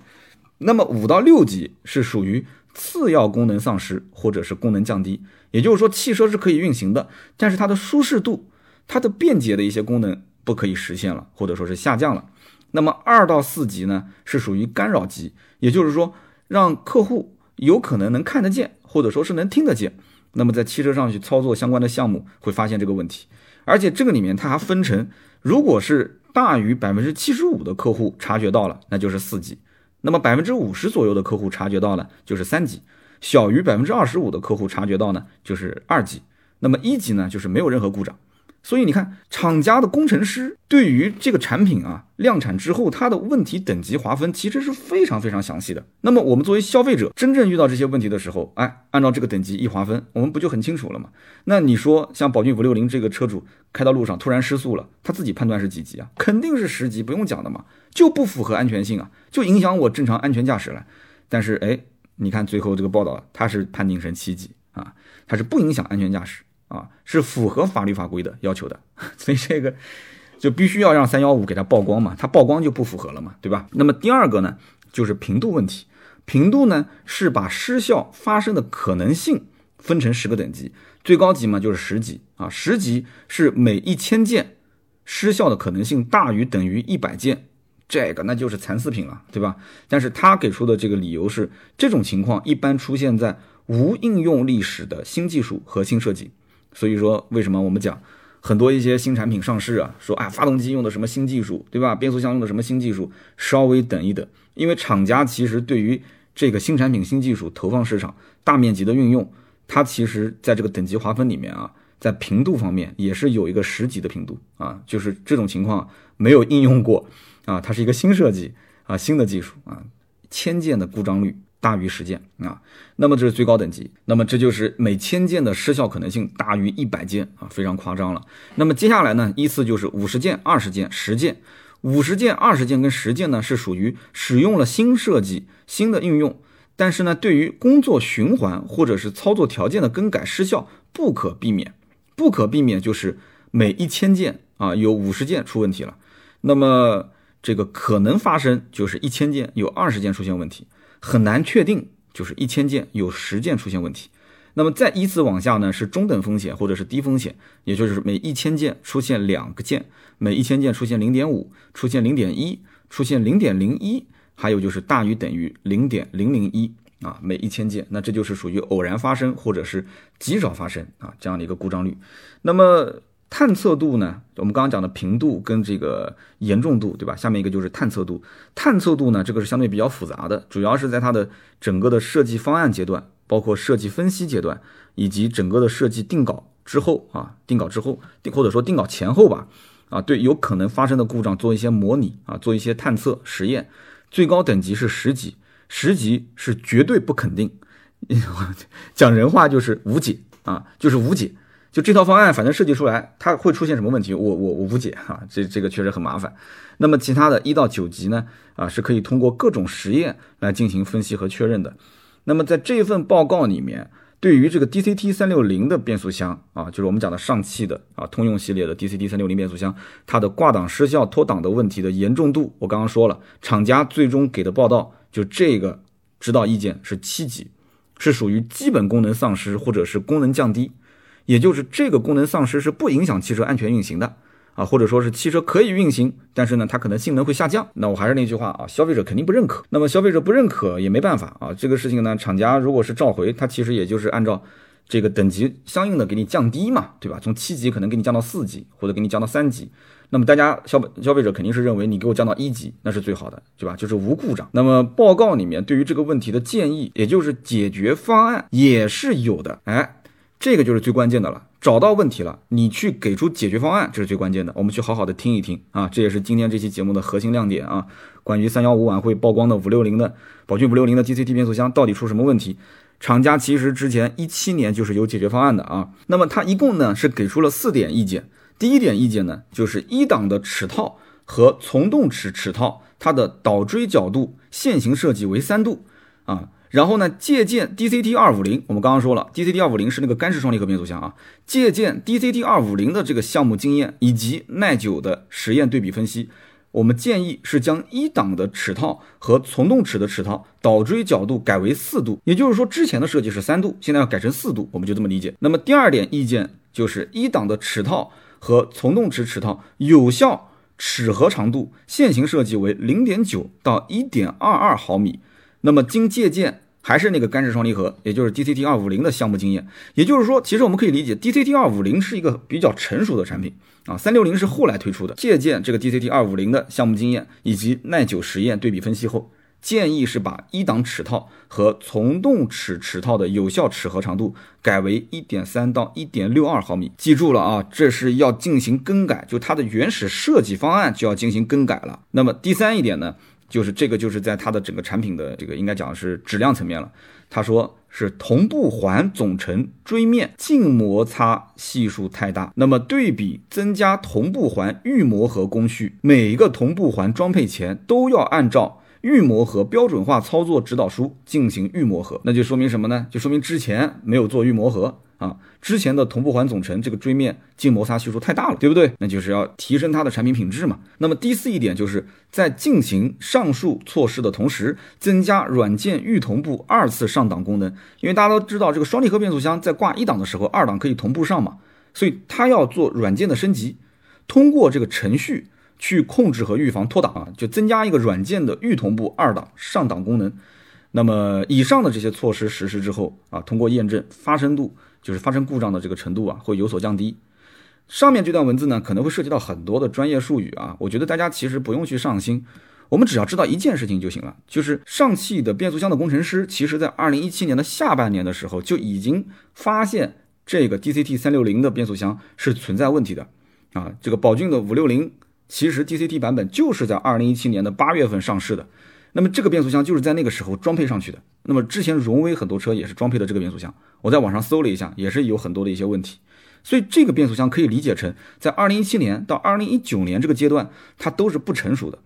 那么五到六级是属于次要功能丧失或者是功能降低。也就是说，汽车是可以运行的，但是它的舒适度、它的便捷的一些功能不可以实现了，或者说是下降了。那么二到四级呢，是属于干扰级，也就是说，让客户有可能能看得见，或者说是能听得见，那么在汽车上去操作相关的项目，会发现这个问题。而且这个里面它还分成，如果是大于百分之七十五的客户察觉到了，那就是四级；那么百分之五十左右的客户察觉到了，就是三级；小于百分之二十五的客户察觉到呢，就是二级；那么一级呢，就是没有任何故障。所以你看，厂家的工程师对于这个产品啊量产之后，它的问题等级划分其实是非常非常详细的。那么我们作为消费者，真正遇到这些问题的时候，哎，按照这个等级一划分，我们不就很清楚了吗？那你说像宝骏五六零这个车主开到路上突然失速了，他自己判断是几级啊？肯定是十级，不用讲的嘛，就不符合安全性啊，就影响我正常安全驾驶了。但是哎，你看最后这个报道，他是判定成七级啊，它是不影响安全驾驶。啊，是符合法律法规的要求的，所以这个就必须要让三幺五给它曝光嘛，它曝光就不符合了嘛，对吧？那么第二个呢，就是频度问题，频度呢是把失效发生的可能性分成十个等级，最高级嘛就是十级啊，十级是每一千件失效的可能性大于等于一百件，这个那就是残次品了，对吧？但是他给出的这个理由是，这种情况一般出现在无应用历史的新技术和新设计。所以说，为什么我们讲很多一些新产品上市啊，说啊，发动机用的什么新技术，对吧？变速箱用的什么新技术，稍微等一等，因为厂家其实对于这个新产品新技术投放市场大面积的运用，它其实在这个等级划分里面啊，在频度方面也是有一个十级的频度啊，就是这种情况没有应用过啊，它是一个新设计啊，新的技术啊，千件的故障率。大于十件啊，那么这是最高等级，那么这就是每千件的失效可能性大于一百件啊，非常夸张了。那么接下来呢，依次就是五十件、二十件、十件。五十件、二十件跟十件呢，是属于使用了新设计、新的应用，但是呢，对于工作循环或者是操作条件的更改失效不可避免，不可避免就是每一千件啊有五十件出问题了，那么这个可能发生就是一千件有二十件出现问题。很难确定，就是一千件有十件出现问题，那么再依次往下呢，是中等风险或者是低风险，也就是每一千件出现两个件，每一千件出现零点五，出现零点一，出现零点零一，还有就是大于等于零点零零一啊，每一千件，那这就是属于偶然发生或者是极少发生啊这样的一个故障率，那么。探测度呢？我们刚刚讲的频度跟这个严重度，对吧？下面一个就是探测度。探测度呢，这个是相对比较复杂的，主要是在它的整个的设计方案阶段，包括设计分析阶段，以及整个的设计定稿之后啊，定稿之后，或者说定稿前后吧，啊，对有可能发生的故障做一些模拟啊，做一些探测实验。最高等级是十级，十级是绝对不肯定，讲人话就是无解啊，就是无解。就这套方案，反正设计出来，它会出现什么问题，我我我无解哈，这这个确实很麻烦。那么其他的一到九级呢，啊是可以通过各种实验来进行分析和确认的。那么在这份报告里面，对于这个 DCT 三六零的变速箱啊，就是我们讲的上汽的啊通用系列的 DCT 三六零变速箱，它的挂档失效脱档的问题的严重度，我刚刚说了，厂家最终给的报道就这个指导意见是七级，是属于基本功能丧失或者是功能降低。也就是这个功能丧失是不影响汽车安全运行的啊，或者说是汽车可以运行，但是呢，它可能性能会下降。那我还是那句话啊，消费者肯定不认可。那么消费者不认可也没办法啊，这个事情呢，厂家如果是召回，它其实也就是按照这个等级相应的给你降低嘛，对吧？从七级可能给你降到四级，或者给你降到三级。那么大家消消费者肯定是认为你给我降到一级，那是最好的，对吧？就是无故障。那么报告里面对于这个问题的建议，也就是解决方案也是有的，哎。这个就是最关键的了，找到问题了，你去给出解决方案，这是最关键的。我们去好好的听一听啊，这也是今天这期节目的核心亮点啊。关于三幺五晚会曝光的五六零的宝骏五六零的 DCT 变速箱到底出什么问题？厂家其实之前一七年就是有解决方案的啊。那么它一共呢是给出了四点意见。第一点意见呢，就是一档的齿套和从动齿齿套，它的导锥角度线型设计为三度啊。然后呢，借鉴 DCT 二五零，我们刚刚说了，DCT 二五零是那个干式双离合变速箱啊。借鉴 DCT 二五零的这个项目经验以及耐久的实验对比分析，我们建议是将一档的齿套和从动齿的齿套导锥角度改为四度，也就是说之前的设计是三度，现在要改成四度，我们就这么理解。那么第二点意见就是一档的齿套和从动齿齿套有效齿合长度线型设计为零点九到一点二二毫米。那么经借鉴还是那个干式双离合，也就是 DCT 二五零的项目经验。也就是说，其实我们可以理解，DCT 二五零是一个比较成熟的产品啊，三六零是后来推出的。借鉴这个 DCT 二五零的项目经验以及耐久实验对比分析后，建议是把一档齿套和从动齿齿套的有效齿合长度改为一点三到一点六二毫米。记住了啊，这是要进行更改，就它的原始设计方案就要进行更改了。那么第三一点呢？就是这个，就是在它的整个产品的这个应该讲是质量层面了。他说是同步环总成锥面静摩擦系数太大，那么对比增加同步环预磨合工序，每一个同步环装配前都要按照预磨合标准化操作指导书进行预磨合，那就说明什么呢？就说明之前没有做预磨合。啊，之前的同步环总成这个锥面静摩擦系数太大了，对不对？那就是要提升它的产品品质嘛。那么第四一点就是在进行上述措施的同时，增加软件预同步二次上档功能。因为大家都知道，这个双离合变速箱在挂一档的时候，二档可以同步上嘛，所以它要做软件的升级，通过这个程序去控制和预防脱档啊，就增加一个软件的预同步二档上档功能。那么以上的这些措施实施之后啊，通过验证发生度。就是发生故障的这个程度啊，会有所降低。上面这段文字呢，可能会涉及到很多的专业术语啊，我觉得大家其实不用去上心，我们只要知道一件事情就行了，就是上汽的变速箱的工程师，其实在二零一七年的下半年的时候就已经发现这个 DCT 三六零的变速箱是存在问题的啊。这个宝骏的五六零，其实 DCT 版本就是在二零一七年的八月份上市的。那么这个变速箱就是在那个时候装配上去的。那么之前荣威很多车也是装配的这个变速箱，我在网上搜了一下，也是有很多的一些问题。所以这个变速箱可以理解成，在二零一七年到二零一九年这个阶段，它都是不成熟的。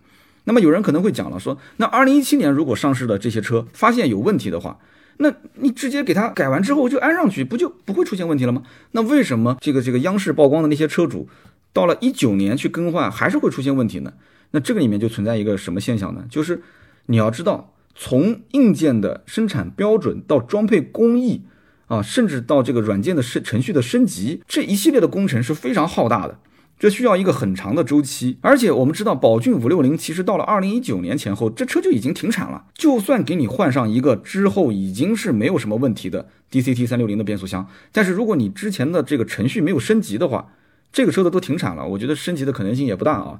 那么有人可能会讲了，说那二零一七年如果上市的这些车发现有问题的话，那你直接给它改完之后就安上去，不就不会出现问题了吗？那为什么这个这个央视曝光的那些车主，到了一九年去更换还是会出现问题呢？那这个里面就存在一个什么现象呢？就是。你要知道，从硬件的生产标准到装配工艺啊，甚至到这个软件的升程序的升级，这一系列的工程是非常浩大的，这需要一个很长的周期。而且我们知道，宝骏五六零其实到了二零一九年前后，这车就已经停产了。就算给你换上一个之后已经是没有什么问题的 DCT 三六零的变速箱，但是如果你之前的这个程序没有升级的话，这个车子都停产了，我觉得升级的可能性也不大啊。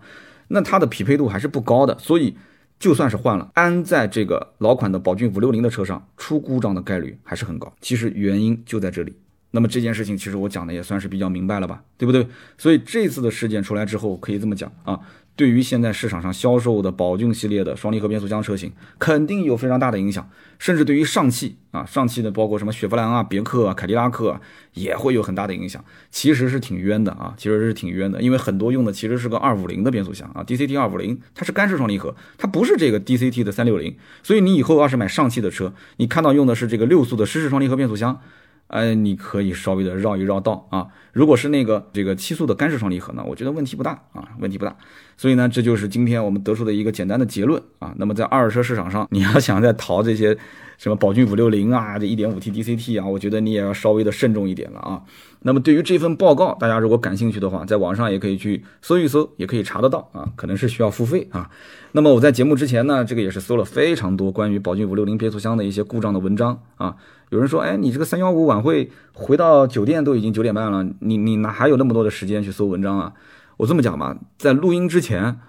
那它的匹配度还是不高的，所以。就算是换了，安在这个老款的宝骏五六零的车上，出故障的概率还是很高。其实原因就在这里。那么这件事情，其实我讲的也算是比较明白了吧，对不对？所以这次的事件出来之后，可以这么讲啊。对于现在市场上销售的宝骏系列的双离合变速箱车型，肯定有非常大的影响，甚至对于上汽啊，上汽的包括什么雪佛兰啊、别克啊、凯迪拉克啊，也会有很大的影响。其实是挺冤的啊，其实是挺冤的，因为很多用的其实是个二五零的变速箱啊，DCT 二五零，它是干式双离合，它不是这个 DCT 的三六零。所以你以后要是买上汽的车，你看到用的是这个六速的湿式双离合变速箱。哎，你可以稍微的绕一绕道啊。如果是那个这个七速的干式双离合呢，我觉得问题不大啊，问题不大。所以呢，这就是今天我们得出的一个简单的结论啊。那么在二手车市场上，你要想再淘这些什么宝骏五六零啊，这一点五 T DCT 啊，我觉得你也要稍微的慎重一点了啊。那么对于这份报告，大家如果感兴趣的话，在网上也可以去搜一搜，也可以查得到啊。可能是需要付费啊。那么我在节目之前呢，这个也是搜了非常多关于宝骏五六零变速箱的一些故障的文章啊。有人说，哎，你这个三幺五晚会回到酒店都已经九点半了，你你哪还有那么多的时间去搜文章啊？我这么讲吧，在录音之前，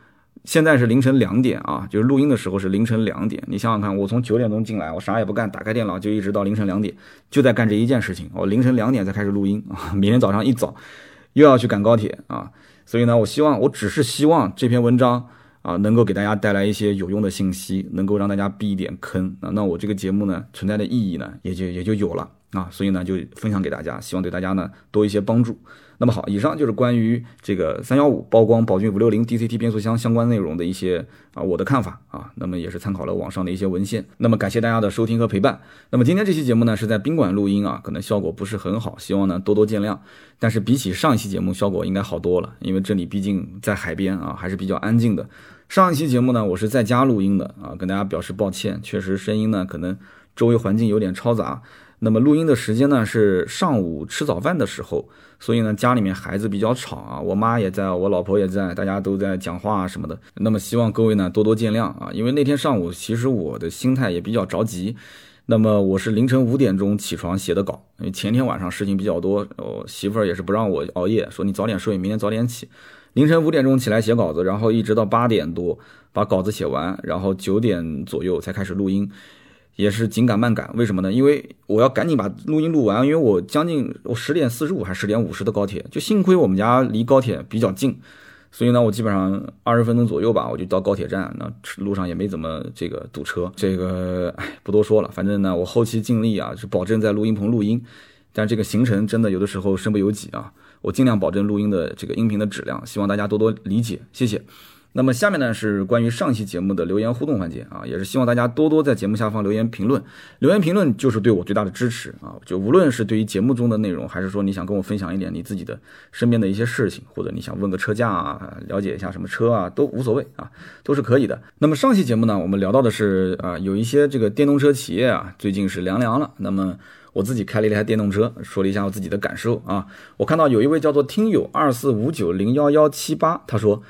现在是凌晨两点啊，就是录音的时候是凌晨两点。你想想看，我从九点钟进来，我啥也不干，打开电脑就一直到凌晨两点，就在干这一件事情。我凌晨两点才开始录音啊，明天早上一早又要去赶高铁啊，所以呢，我希望我只是希望这篇文章。啊，能够给大家带来一些有用的信息，能够让大家避一点坑啊，那我这个节目呢存在的意义呢也就也就有了啊，所以呢就分享给大家，希望对大家呢多一些帮助。那么好，以上就是关于这个三幺五曝光宝骏五六零 DCT 变速箱相关内容的一些啊我的看法啊，那么也是参考了网上的一些文献。那么感谢大家的收听和陪伴。那么今天这期节目呢是在宾馆录音啊，可能效果不是很好，希望呢多多见谅。但是比起上一期节目效果应该好多了，因为这里毕竟在海边啊，还是比较安静的。上一期节目呢我是在家录音的啊，跟大家表示抱歉，确实声音呢可能周围环境有点嘈杂。那么录音的时间呢是上午吃早饭的时候，所以呢家里面孩子比较吵啊，我妈也在，我老婆也在，大家都在讲话啊什么的。那么希望各位呢多多见谅啊，因为那天上午其实我的心态也比较着急，那么我是凌晨五点钟起床写的稿，因为前天晚上事情比较多，我媳妇儿也是不让我熬夜，说你早点睡，明天早点起。凌晨五点钟起来写稿子，然后一直到八点多把稿子写完，然后九点左右才开始录音，也是紧赶慢赶。为什么呢？因为我要赶紧把录音录完，因为我将近我十点四十五还是十点五十的高铁，就幸亏我们家离高铁比较近。所以呢，我基本上二十分钟左右吧，我就到高铁站。那路上也没怎么这个堵车，这个哎不多说了。反正呢，我后期尽力啊，是保证在录音棚录音。但这个行程真的有的时候身不由己啊，我尽量保证录音的这个音频的质量，希望大家多多理解，谢谢。那么下面呢是关于上期节目的留言互动环节啊，也是希望大家多多在节目下方留言评论，留言评论就是对我最大的支持啊。就无论是对于节目中的内容，还是说你想跟我分享一点你自己的身边的一些事情，或者你想问个车价啊，了解一下什么车啊，都无所谓啊，都是可以的。那么上期节目呢，我们聊到的是啊，有一些这个电动车企业啊，最近是凉凉了。那么我自己开了一台电动车，说了一下我自己的感受啊。我看到有一位叫做听友二四五九零幺幺七八，他说。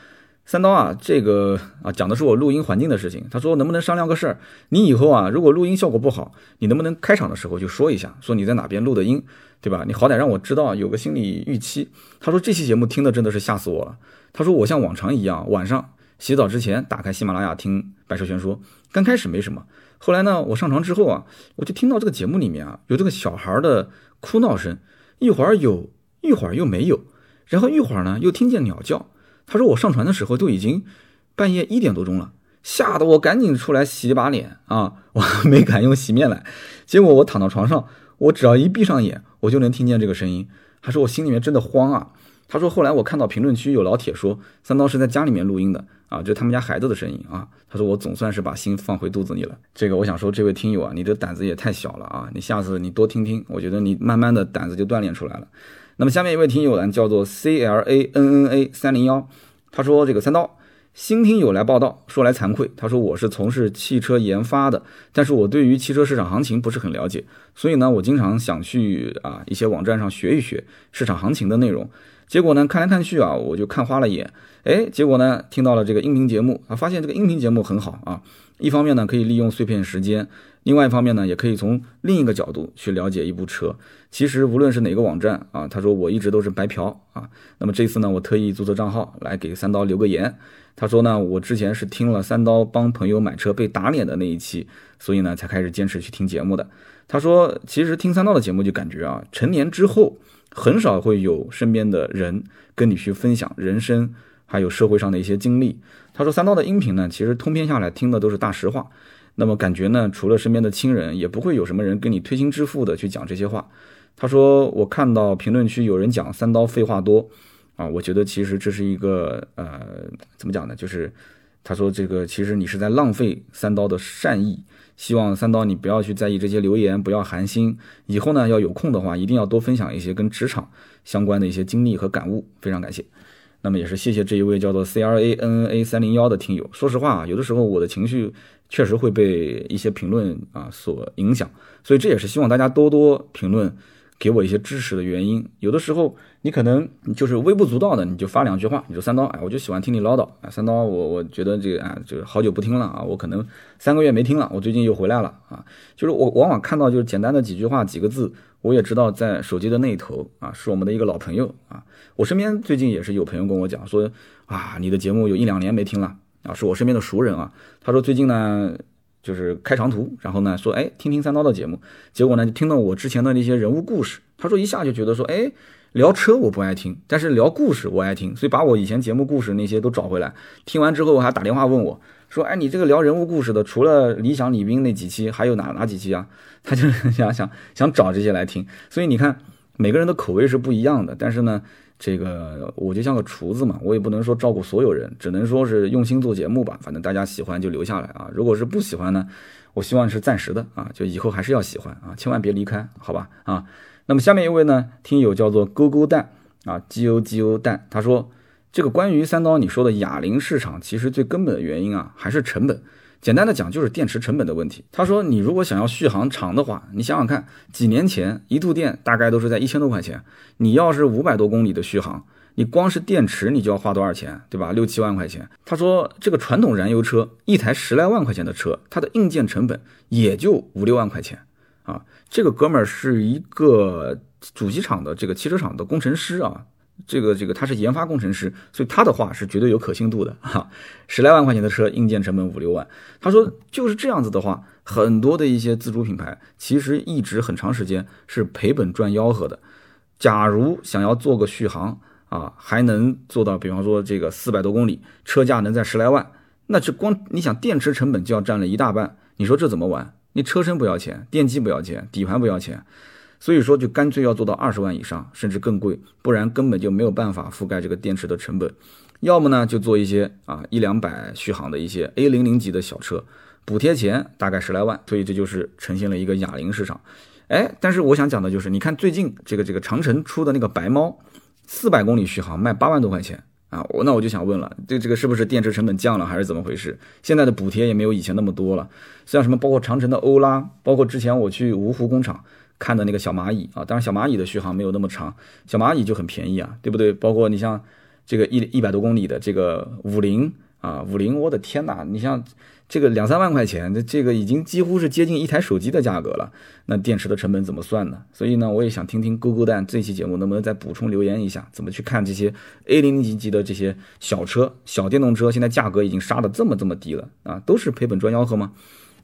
三刀啊，这个啊讲的是我录音环境的事情。他说能不能商量个事儿？你以后啊，如果录音效果不好，你能不能开场的时候就说一下，说你在哪边录的音，对吧？你好歹让我知道，有个心理预期。他说这期节目听的真的是吓死我了。他说我像往常一样，晚上洗澡之前打开喜马拉雅听《百车全说》，刚开始没什么，后来呢，我上床之后啊，我就听到这个节目里面啊有这个小孩的哭闹声，一会儿有，一会儿又没有，然后一会儿呢又听见鸟叫。他说我上船的时候都已经半夜一点多钟了，吓得我赶紧出来洗把脸啊，我没敢用洗面奶。结果我躺到床上，我只要一闭上眼，我就能听见这个声音。他说我心里面真的慌啊。他说后来我看到评论区有老铁说三刀是在家里面录音的啊，就他们家孩子的声音啊。他说我总算是把心放回肚子里了。这个我想说，这位听友啊，你的胆子也太小了啊！你下次你多听听，我觉得你慢慢的胆子就锻炼出来了。那么下面一位听友呢，叫做 C L A N N A 三零幺，他说这个三刀新听友来报道，说来惭愧，他说我是从事汽车研发的，但是我对于汽车市场行情不是很了解，所以呢，我经常想去啊一些网站上学一学市场行情的内容，结果呢看来看去啊，我就看花了眼，哎，结果呢听到了这个音频节目啊，发现这个音频节目很好啊，一方面呢可以利用碎片时间。另外一方面呢，也可以从另一个角度去了解一部车。其实无论是哪个网站啊，他说我一直都是白嫖啊。那么这次呢，我特意注册账号来给三刀留个言。他说呢，我之前是听了三刀帮朋友买车被打脸的那一期，所以呢才开始坚持去听节目的。他说，其实听三刀的节目就感觉啊，成年之后很少会有身边的人跟你去分享人生还有社会上的一些经历。他说三刀的音频呢，其实通篇下来听的都是大实话。那么感觉呢，除了身边的亲人，也不会有什么人跟你推心置腹的去讲这些话。他说，我看到评论区有人讲三刀废话多，啊，我觉得其实这是一个呃，怎么讲呢？就是他说这个其实你是在浪费三刀的善意，希望三刀你不要去在意这些留言，不要寒心。以后呢，要有空的话，一定要多分享一些跟职场相关的一些经历和感悟。非常感谢。那么也是谢谢这一位叫做 C R A N A 三零幺的听友。说实话啊，有的时候我的情绪。确实会被一些评论啊所影响，所以这也是希望大家多多评论，给我一些支持的原因。有的时候你可能就是微不足道的，你就发两句话，你说三刀，哎，我就喜欢听你唠叨，哎，三刀，我我觉得这个啊，就好久不听了啊，我可能三个月没听了，我最近又回来了啊，就是我往往看到就是简单的几句话几个字，我也知道在手机的那一头啊是我们的一个老朋友啊，我身边最近也是有朋友跟我讲说啊，你的节目有一两年没听了。啊，是我身边的熟人啊。他说最近呢，就是开长途，然后呢说，哎，听听三刀的节目。结果呢，就听到我之前的那些人物故事。他说一下就觉得说，哎，聊车我不爱听，但是聊故事我爱听，所以把我以前节目故事那些都找回来。听完之后还打电话问我，说，哎，你这个聊人物故事的，除了理想李斌那几期，还有哪哪几期啊？他就想想想找这些来听。所以你看，每个人的口味是不一样的，但是呢。这个我就像个厨子嘛，我也不能说照顾所有人，只能说是用心做节目吧。反正大家喜欢就留下来啊，如果是不喜欢呢，我希望是暂时的啊，就以后还是要喜欢啊，千万别离开，好吧啊。那么下面一位呢，听友叫做勾勾蛋啊，G O G O 蛋，他说这个关于三刀你说的哑铃市场，其实最根本的原因啊，还是成本。简单的讲就是电池成本的问题。他说，你如果想要续航长的话，你想想看，几年前一度电大概都是在一千多块钱，你要是五百多公里的续航，你光是电池你就要花多少钱，对吧？六七万块钱。他说这个传统燃油车一台十来万块钱的车，它的硬件成本也就五六万块钱啊。这个哥们儿是一个主机厂的这个汽车厂的工程师啊。这个这个他是研发工程师，所以他的话是绝对有可信度的哈。十来万块钱的车，硬件成本五六万，他说就是这样子的话，很多的一些自主品牌其实一直很长时间是赔本赚吆喝的。假如想要做个续航啊，还能做到，比方说这个四百多公里，车价能在十来万，那这光你想电池成本就要占了一大半，你说这怎么玩？你车身不要钱，电机不要钱，底盘不要钱。所以说，就干脆要做到二十万以上，甚至更贵，不然根本就没有办法覆盖这个电池的成本。要么呢，就做一些啊一两百续航的一些 A 零零级的小车，补贴钱大概十来万。所以这就是呈现了一个哑铃市场。哎，但是我想讲的就是，你看最近这个这个长城出的那个白猫，四百公里续航卖八万多块钱啊，我那我就想问了，这这个是不是电池成本降了，还是怎么回事？现在的补贴也没有以前那么多了。像什么包括长城的欧拉，包括之前我去芜湖工厂。看的那个小蚂蚁啊，当然小蚂蚁的续航没有那么长，小蚂蚁就很便宜啊，对不对？包括你像这个一一百多公里的这个五菱啊，五菱，我的天哪！你像这个两三万块钱，这这个已经几乎是接近一台手机的价格了。那电池的成本怎么算呢？所以呢，我也想听听勾勾蛋这期节目能不能再补充留言一下，怎么去看这些 A 零零级的这些小车、小电动车，现在价格已经杀的这么这么低了啊，都是赔本赚吆喝吗？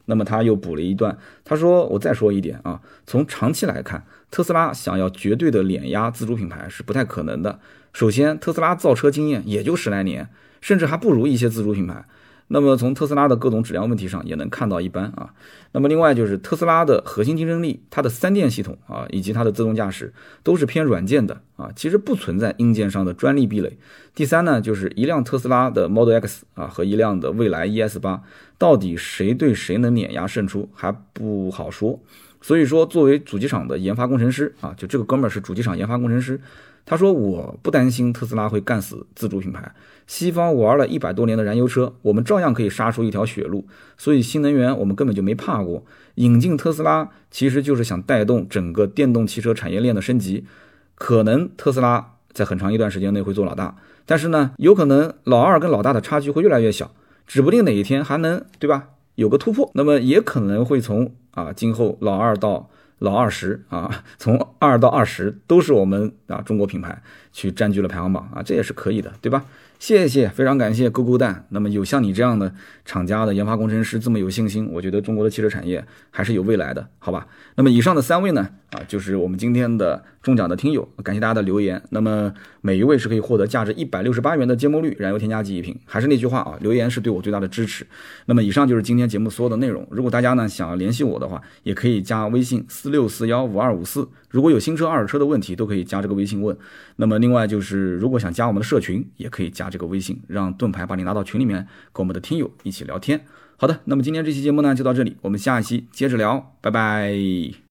那么他又补了一段，他说：“我再说一点啊，从长期来看，特斯拉想要绝对的碾压自主品牌是不太可能的。首先，特斯拉造车经验也就十来年，甚至还不如一些自主品牌。”那么从特斯拉的各种质量问题上也能看到一般啊。那么另外就是特斯拉的核心竞争力，它的三电系统啊，以及它的自动驾驶都是偏软件的啊，其实不存在硬件上的专利壁垒。第三呢，就是一辆特斯拉的 Model X 啊和一辆的蔚来 ES 八，到底谁对谁能碾压胜出还不好说。所以说，作为主机厂的研发工程师啊，就这个哥们儿是主机厂研发工程师。他说：“我不担心特斯拉会干死自主品牌。西方玩了一百多年的燃油车，我们照样可以杀出一条血路。所以新能源我们根本就没怕过。引进特斯拉其实就是想带动整个电动汽车产业链的升级。可能特斯拉在很长一段时间内会做老大，但是呢，有可能老二跟老大的差距会越来越小，指不定哪一天还能对吧？有个突破。那么也可能会从啊，今后老二到。”老二十啊，从二到二十都是我们啊中国品牌去占据了排行榜啊，这也是可以的，对吧？谢谢，非常感谢勾勾蛋。那么有像你这样的厂家的研发工程师这么有信心，我觉得中国的汽车产业还是有未来的，好吧？那么以上的三位呢，啊，就是我们今天的中奖的听友，感谢大家的留言。那么每一位是可以获得价值一百六十八元的芥末绿燃油添加剂一瓶。还是那句话啊，留言是对我最大的支持。那么以上就是今天节目所有的内容。如果大家呢想要联系我的话，也可以加微信四六四幺五二五四。如果有新车、二手车的问题，都可以加这个微信问。那么，另外就是，如果想加我们的社群，也可以加这个微信，让盾牌把你拉到群里面，跟我们的听友一起聊天。好的，那么今天这期节目呢，就到这里，我们下一期接着聊，拜拜。